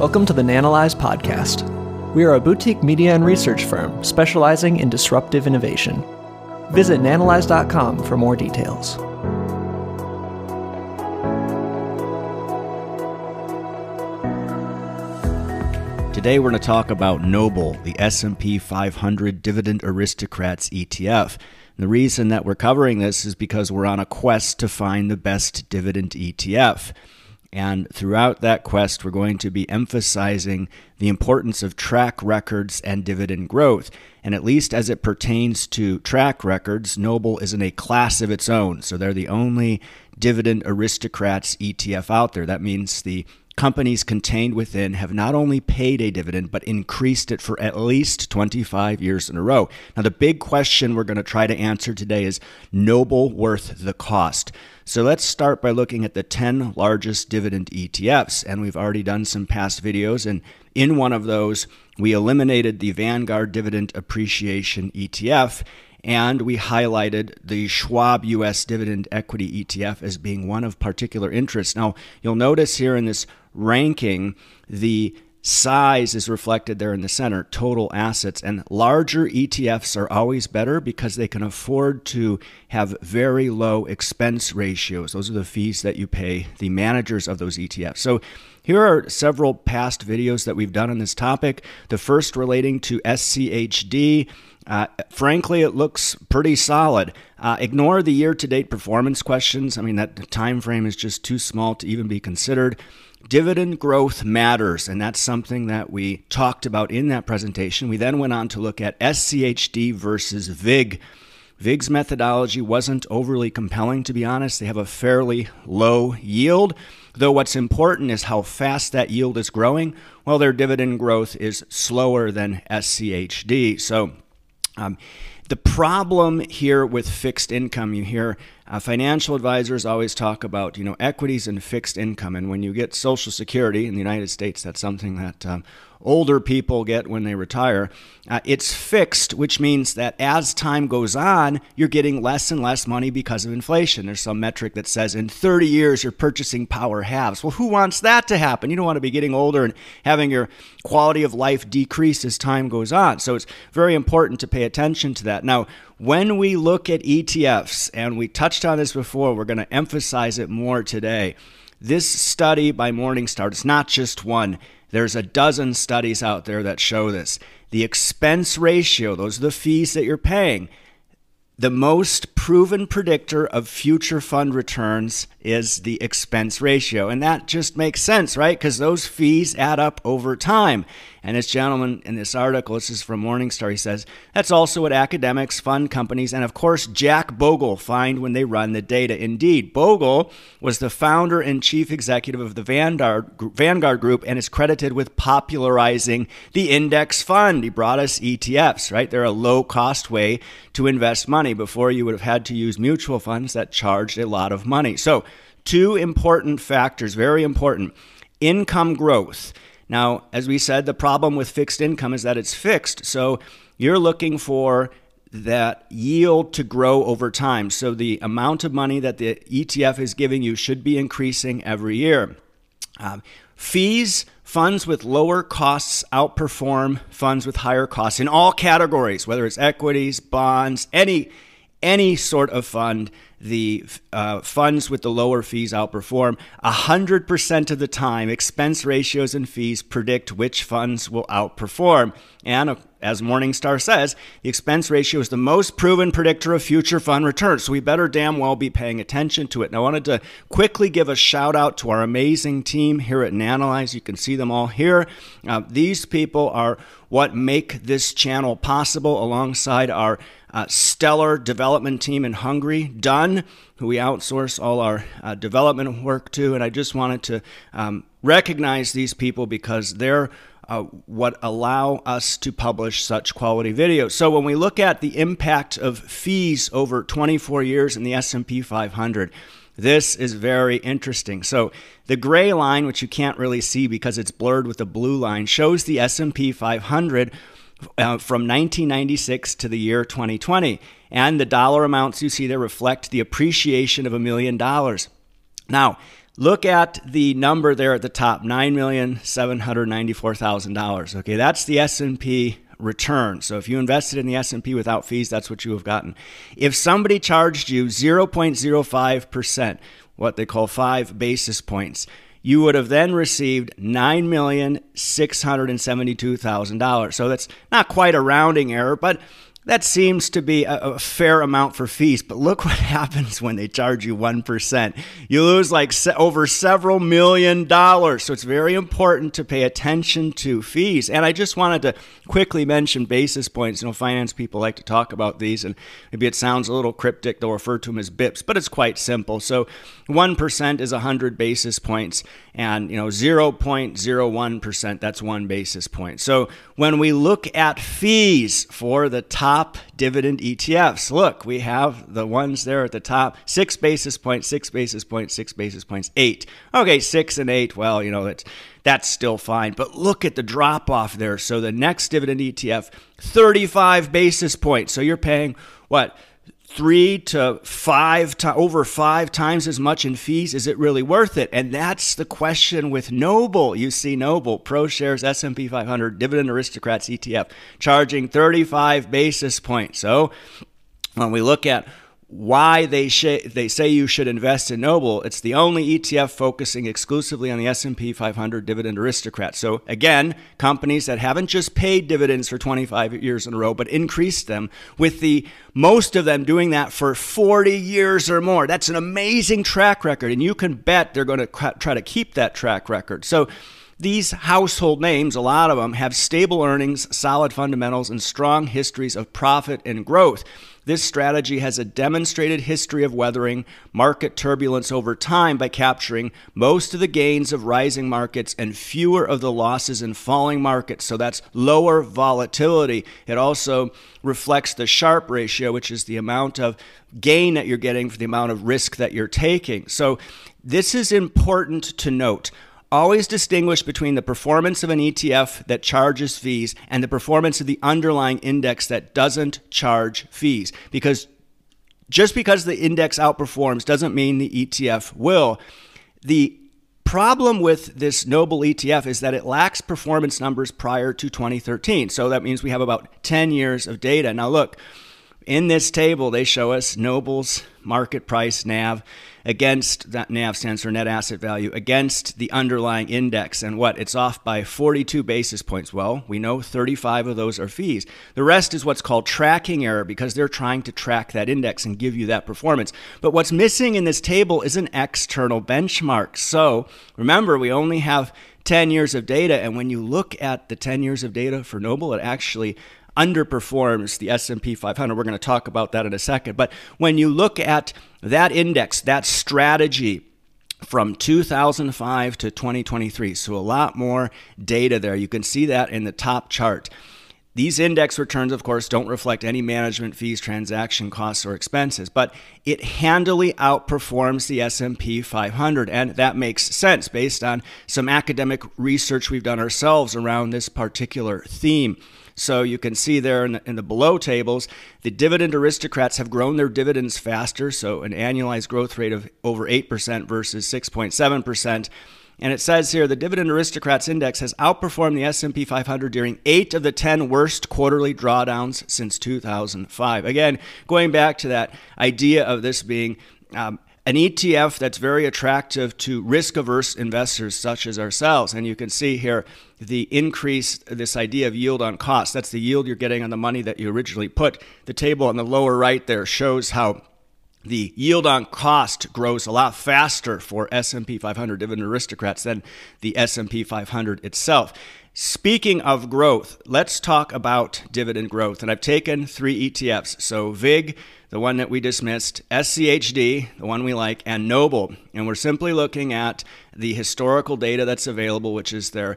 Welcome to the Nanalyze podcast. We are a boutique media and research firm specializing in disruptive innovation. Visit nanalyze.com for more details. Today we're going to talk about Noble, the S&P 500 Dividend Aristocrats ETF. The reason that we're covering this is because we're on a quest to find the best dividend ETF. And throughout that quest, we're going to be emphasizing the importance of track records and dividend growth. And at least as it pertains to track records, Noble is in a class of its own. So they're the only dividend aristocrats ETF out there. That means the companies contained within have not only paid a dividend, but increased it for at least 25 years in a row. Now, the big question we're going to try to answer today is Noble worth the cost? So let's start by looking at the 10 largest dividend ETFs. And we've already done some past videos. And in one of those, we eliminated the Vanguard Dividend Appreciation ETF and we highlighted the Schwab US Dividend Equity ETF as being one of particular interest. Now, you'll notice here in this ranking, the size is reflected there in the center, total assets. And larger ETFs are always better because they can afford to have very low expense ratios. Those are the fees that you pay the managers of those ETFs. So here are several past videos that we've done on this topic. The first relating to SCHD. Uh, frankly, it looks pretty solid. Uh, ignore the year-to-date performance questions. I mean, that time frame is just too small to even be considered. Dividend growth matters, and that's something that we talked about in that presentation. We then went on to look at SCHD versus VIG. VIG's methodology wasn't overly compelling, to be honest. They have a fairly low yield, though what's important is how fast that yield is growing. Well, their dividend growth is slower than SCHD. So, um, the problem here with fixed income, you hear uh, financial advisors always talk about, you know, equities and fixed income. And when you get Social Security in the United States, that's something that um, older people get when they retire. Uh, it's fixed, which means that as time goes on, you're getting less and less money because of inflation. There's some metric that says in 30 years your purchasing power halves. Well, who wants that to happen? You don't want to be getting older and having your quality of life decrease as time goes on. So it's very important to pay attention to that. Now, when we look at ETFs, and we touched on this before, we're going to emphasize it more today. This study by Morningstar, it's not just one. There's a dozen studies out there that show this. The expense ratio, those are the fees that you're paying. The most proven predictor of future fund returns is the expense ratio. And that just makes sense, right? Because those fees add up over time. And this gentleman in this article, this is from Morningstar, he says, that's also what academics, fund companies, and of course Jack Bogle find when they run the data. Indeed, Bogle was the founder and chief executive of the Vanguard, Vanguard Group and is credited with popularizing the index fund. He brought us ETFs, right? They're a low cost way to invest money. Before you would have had to use mutual funds that charged a lot of money. So, two important factors, very important income growth now, as we said, the problem with fixed income is that it's fixed. So you're looking for that yield to grow over time. So the amount of money that the ETF is giving you should be increasing every year. Um, fees, funds with lower costs outperform funds with higher costs in all categories, whether it's equities, bonds, any any sort of fund, the uh, funds with the lower fees outperform. 100% of the time, expense ratios and fees predict which funds will outperform. And as Morningstar says, the expense ratio is the most proven predictor of future fund returns. So we better damn well be paying attention to it. And I wanted to quickly give a shout out to our amazing team here at Nanalyze. You can see them all here. Uh, these people are what make this channel possible alongside our uh, stellar development team in Hungary, Done, who we outsource all our uh, development work to. And I just wanted to um, recognize these people because they're uh, what allow us to publish such quality videos. So when we look at the impact of fees over 24 years in the S&P 500, this is very interesting. So the gray line, which you can't really see because it's blurred with the blue line, shows the S&P 500 uh, from 1996 to the year 2020. And the dollar amounts you see there reflect the appreciation of a million dollars. Now, Look at the number there at the top, $9,794,000. Okay, that's the S&P return. So if you invested in the S&P without fees, that's what you have gotten. If somebody charged you 0.05%, what they call 5 basis points, you would have then received $9,672,000. So that's not quite a rounding error, but that seems to be a, fair amount for fees, but look what happens when they charge you 1%. You lose like se- over several million dollars. So it's very important to pay attention to fees. And I just wanted to quickly mention basis points. You know, finance people like to talk about these, and maybe it sounds a little cryptic. They'll refer to them as BIPs, but it's quite simple. So 1% is 100 basis points, and, you know, 0.01%, that's one basis point. So when we look at fees for the top top dividend ETFs. Look, we have the ones there at the top six basis points, six basis points, six basis points, eight. Okay, six and eight. Well, you know, that's, that's still fine. But look at the drop off there. So the next dividend ETF, 35 basis points. So you're paying what? Three to five to over five times as much in fees is it really worth it? And that's the question with noble. You see noble ProShares s&p 500 dividend aristocrats etf charging 35 basis points. So when we look at why they sh- they say you should invest in Noble. It's the only ETF focusing exclusively on the S&P 500 dividend aristocrat. So again, companies that haven't just paid dividends for 25 years in a row, but increased them with the most of them doing that for 40 years or more. That's an amazing track record and you can bet they're going to try to keep that track record. So these household names, a lot of them, have stable earnings, solid fundamentals, and strong histories of profit and growth. This strategy has a demonstrated history of weathering market turbulence over time by capturing most of the gains of rising markets and fewer of the losses in falling markets. So that's lower volatility. It also reflects the Sharpe ratio, which is the amount of gain that you're getting for the amount of risk that you're taking. So this is important to note. Always distinguish between the performance of an ETF that charges fees and the performance of the underlying index that doesn't charge fees. Because just because the index outperforms doesn't mean the ETF will. The problem with this Noble ETF is that it lacks performance numbers prior to 2013. So that means we have about 10 years of data. Now, look, in this table, they show us Noble's market price NAV against that NAV stands for net asset value against the underlying index. And what? It's off by 42 basis points. Well, we know 35 of those are fees. The rest is what's called tracking error because they're trying to track that index and give you that performance. But what's missing in this table is an external benchmark. So remember, we only have 10 years of data. And when you look at the 10 years of data for Noble, it actually underperforms the S&P 500. We're going to talk about that in a second. But when you look at that index, that strategy from 2005 to 2023, so a lot more data there. You can see that in the top chart. These index returns, of course, don't reflect any management fees, transaction costs, or expenses, but it handily outperforms the S&P 500, and that makes sense based on some academic research we've done ourselves around this particular theme. So you can see there in the, in the, below tables, the dividend aristocrats have grown their dividends faster, so an annualized growth rate of over 8% versus 6.7%. And it says here the dividend aristocrats index has outperformed the S&P 500 during 8 of the 10 worst quarterly drawdowns since 2005. Again, going back to that idea of this being um, an ETF that's very attractive to risk averse investors such as ourselves. And you can see here the increase, this idea of yield on cost. That's the yield you're getting on the money that you originally put. The table on the lower right there shows how the yield on cost grows a lot faster for S&P 500 dividend aristocrats than the S&P 500 itself. Speaking of growth, let's talk about dividend growth. And I've taken three ETFs. So VIG, the one that we dismissed, SCHD, the one we like, and Noble. And we're simply looking at the historical data that's available, which is their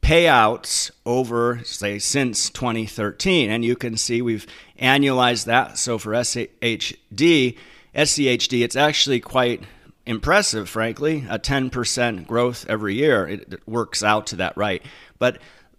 payouts over, say, since 2013. And you can see we've annualized that. So for SHD, SCHD, it's actually quite impressive, frankly, a 10% growth every year. It works out to that, right? But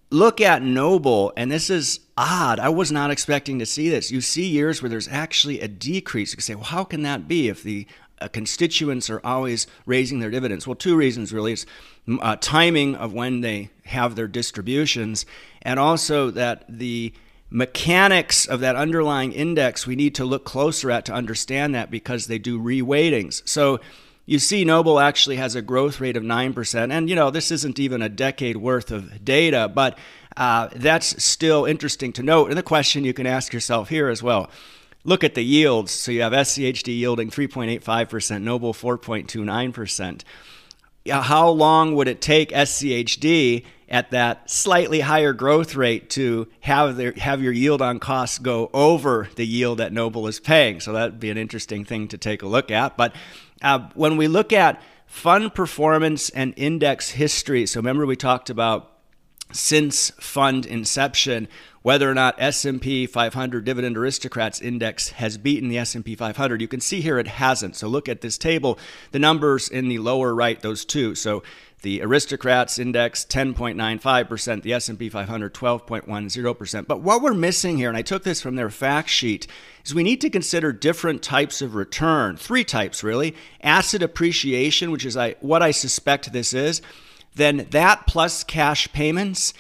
look at Noble, and this is odd. I was not expecting to see this. You see years where there's actually a decrease. You say, well, how can that be if the uh, constituents are always raising their dividends? Well, two reasons really. It's uh, timing of when they have their distributions, and also that the mechanics of that underlying index we need to look closer at to understand that because they do reweightings. So you see Noble actually has a growth rate of 9%. And, you know, this isn't even a decade worth of data, but uh, that's still interesting to note. And the question you can ask yourself here as well look at the yields. So you have SCHD yielding 3.85%, Noble 4.29%. How long would it take SCHD at that slightly higher growth rate to have their have your yield on cost go over the yield that Noble is paying? So that'd be an interesting thing to take a look at. But uh, when we look at fund performance and index history, so remember we talked about since fund inception whether or not S&P 500 Dividend Aristocrats Index has beaten the S&P 500. You can see here it hasn't. So look at this table. The numbers in the lower right, those two. So the Aristocrats Index 10.95%, the S&P 500 12.10%. But what we're missing here, and I took this from their fact sheet, is we need to consider different types of return. Three types really: asset appreciation, which is what I suspect this is, then that plus cash payments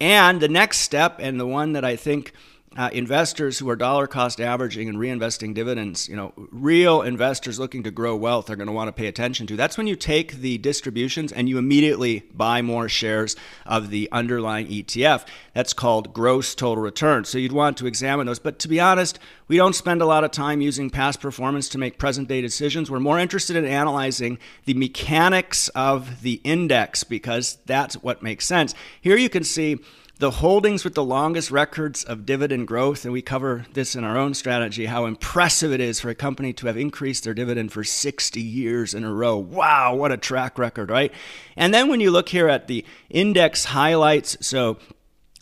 and the next step, and the one that I think uh, investors who are dollar cost averaging and reinvesting dividends, you know, real investors looking to grow wealth are going to want to pay attention to. That's when you take the distributions and you immediately buy more shares of the underlying ETF. That's called gross total return. So you'd want to examine those. But to be honest, we don't spend a lot of time using past performance to make present day decisions. We're more interested in analyzing the mechanics of the index because that's what makes sense. Here you can see the holdings with the longest records of dividend growth, and we cover this in our own strategy, how impressive it is for a company to have increased their dividend for 60 years in a row. Wow, what a track record, right? And then when you look here at the index highlights, so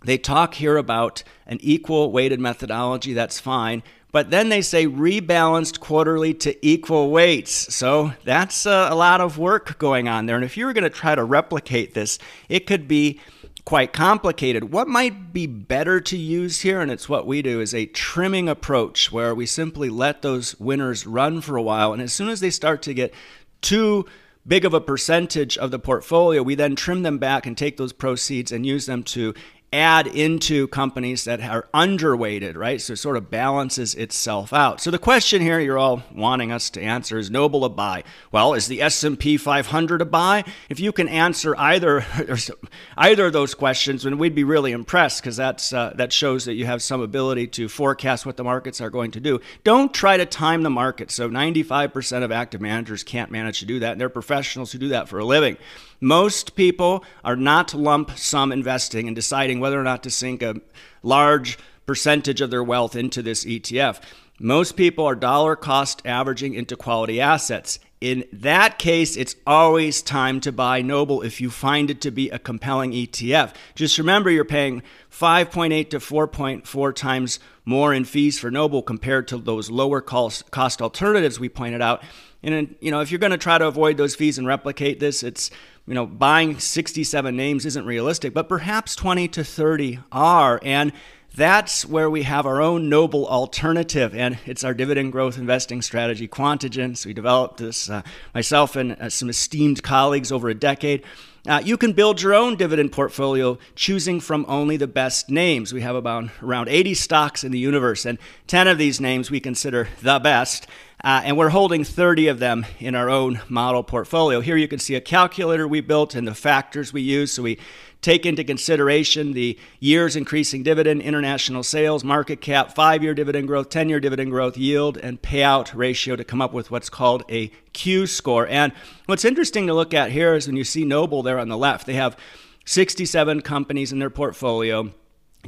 they talk here about an equal weighted methodology, that's fine. But then they say rebalanced quarterly to equal weights. So that's uh, a lot of work going on there. And if you were going to try to replicate this, it could be quite complicated. What might be better to use here, and it's what we do, is a trimming approach where we simply let those winners run for a while. And as soon as they start to get too big of a percentage of the portfolio, we then trim them back and take those proceeds and use them to add into companies that are underweighted, right? So it sort of balances itself out. So the question here you're all wanting us to answer is Noble a buy? Well, is the S&P 500 a buy? If you can answer either either of those questions, then we'd be really impressed because that's uh, that shows that you have some ability to forecast what the markets are going to do. Don't try to time the market. So 95% of active managers can't manage to do that, and they're professionals who do that for a living. Most people are not lump sum investing and deciding whether or not to sink a large percentage of their wealth into this ETF. Most people are dollar cost averaging into quality assets. In that case, it's always time to buy Noble if you find it to be a compelling ETF. Just remember you're paying 5.8 to 4.4 times more in fees for Noble compared to those lower cost, cost alternatives we pointed out. And you know, if you're going to try to avoid those fees and replicate this, it's you know, buying 67 names isn't realistic, but perhaps 20 to 30 are. And that's where we have our own noble alternative, and it's our dividend growth investing strategy, Quantigence. So we developed this, uh, myself and uh, some esteemed colleagues over a decade. Uh, you can build your own dividend portfolio choosing from only the best names. We have about around 80 stocks in the universe, and 10 of these names we consider the best. Uh, and we're holding 30 of them in our own model portfolio. Here you can see a calculator we built and the factors we use. So we take into consideration the years increasing dividend, international sales, market cap, five year dividend growth, 10 year dividend growth, yield, and payout ratio to come up with what's called a Q score. And what's interesting to look at here is when you see Noble there on the left, they have 67 companies in their portfolio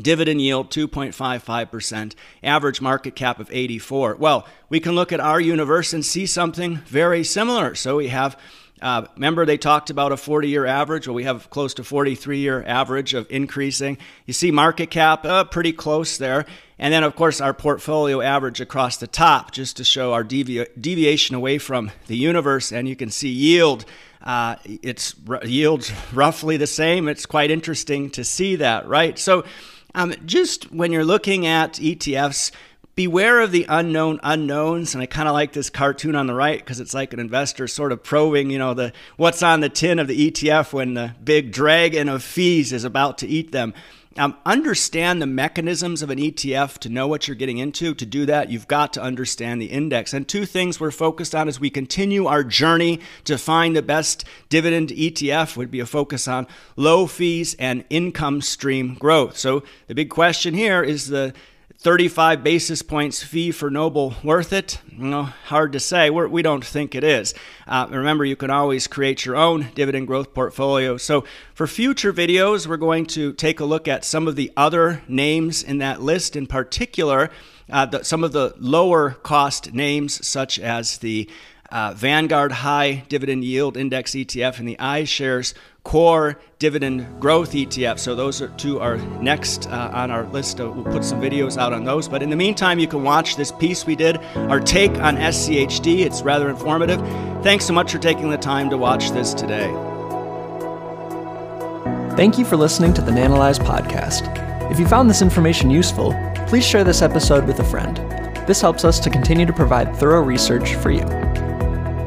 dividend yield 2.55%, average market cap of 84. Well, we can look at our universe and see something very similar. So we have uh, remember, they talked about a 40 year average. Well, we have close to 43 year average of increasing. You see market cap uh, pretty close there. And then, of course, our portfolio average across the top just to show our devi- deviation away from the universe. And you can see yield. Uh, it's r- yields roughly the same. It's quite interesting to see that, right? So, um, just when you're looking at ETFs, beware of the unknown unknowns. And i kind of like this cartoon on the right because it's like an investor sort of probing you know the what's on the tin of the etf when the big dragon of fees is about to eat them um, understand the mechanisms of an ETF to know what you're getting into. To do that, you've got to understand the index. And two things we're focused on as we continue our journey to find the best dividend ETF would be a focus on low fees and income stream growth. So the big question here is the 35 basis points fee for Noble worth it? Know, hard to say. We're, we do not think it is. Uh, remember, you can always create your own dividend growth portfolio. So, for future videos, we're going to take a look at some of the other names in that list, in particular, uh, the, some of the lower cost names, such as the uh, Vanguard High Dividend Yield Index ETF and the iShares Core Dividend Growth ETF. So those are two are next uh, on our list. we'll put some videos out on those. But in the meantime, you can watch this piece we did, our take on SCHD. It's rather informative. Thanks so much for taking the time to watch this today. Thank you for listening to the Nanalyze podcast. If you found this information useful, please share this episode with a friend. This helps us to continue to provide thorough research for you.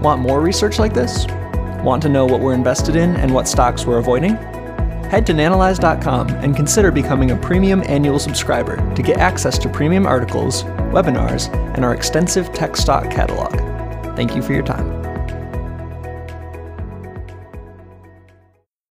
Want more research like this? Want to know what we're invested in and what stocks we're avoiding? Head to nanalyze.com and consider becoming a premium annual subscriber to get access to premium articles, webinars, and our extensive tech stock catalog. Thank you for your time.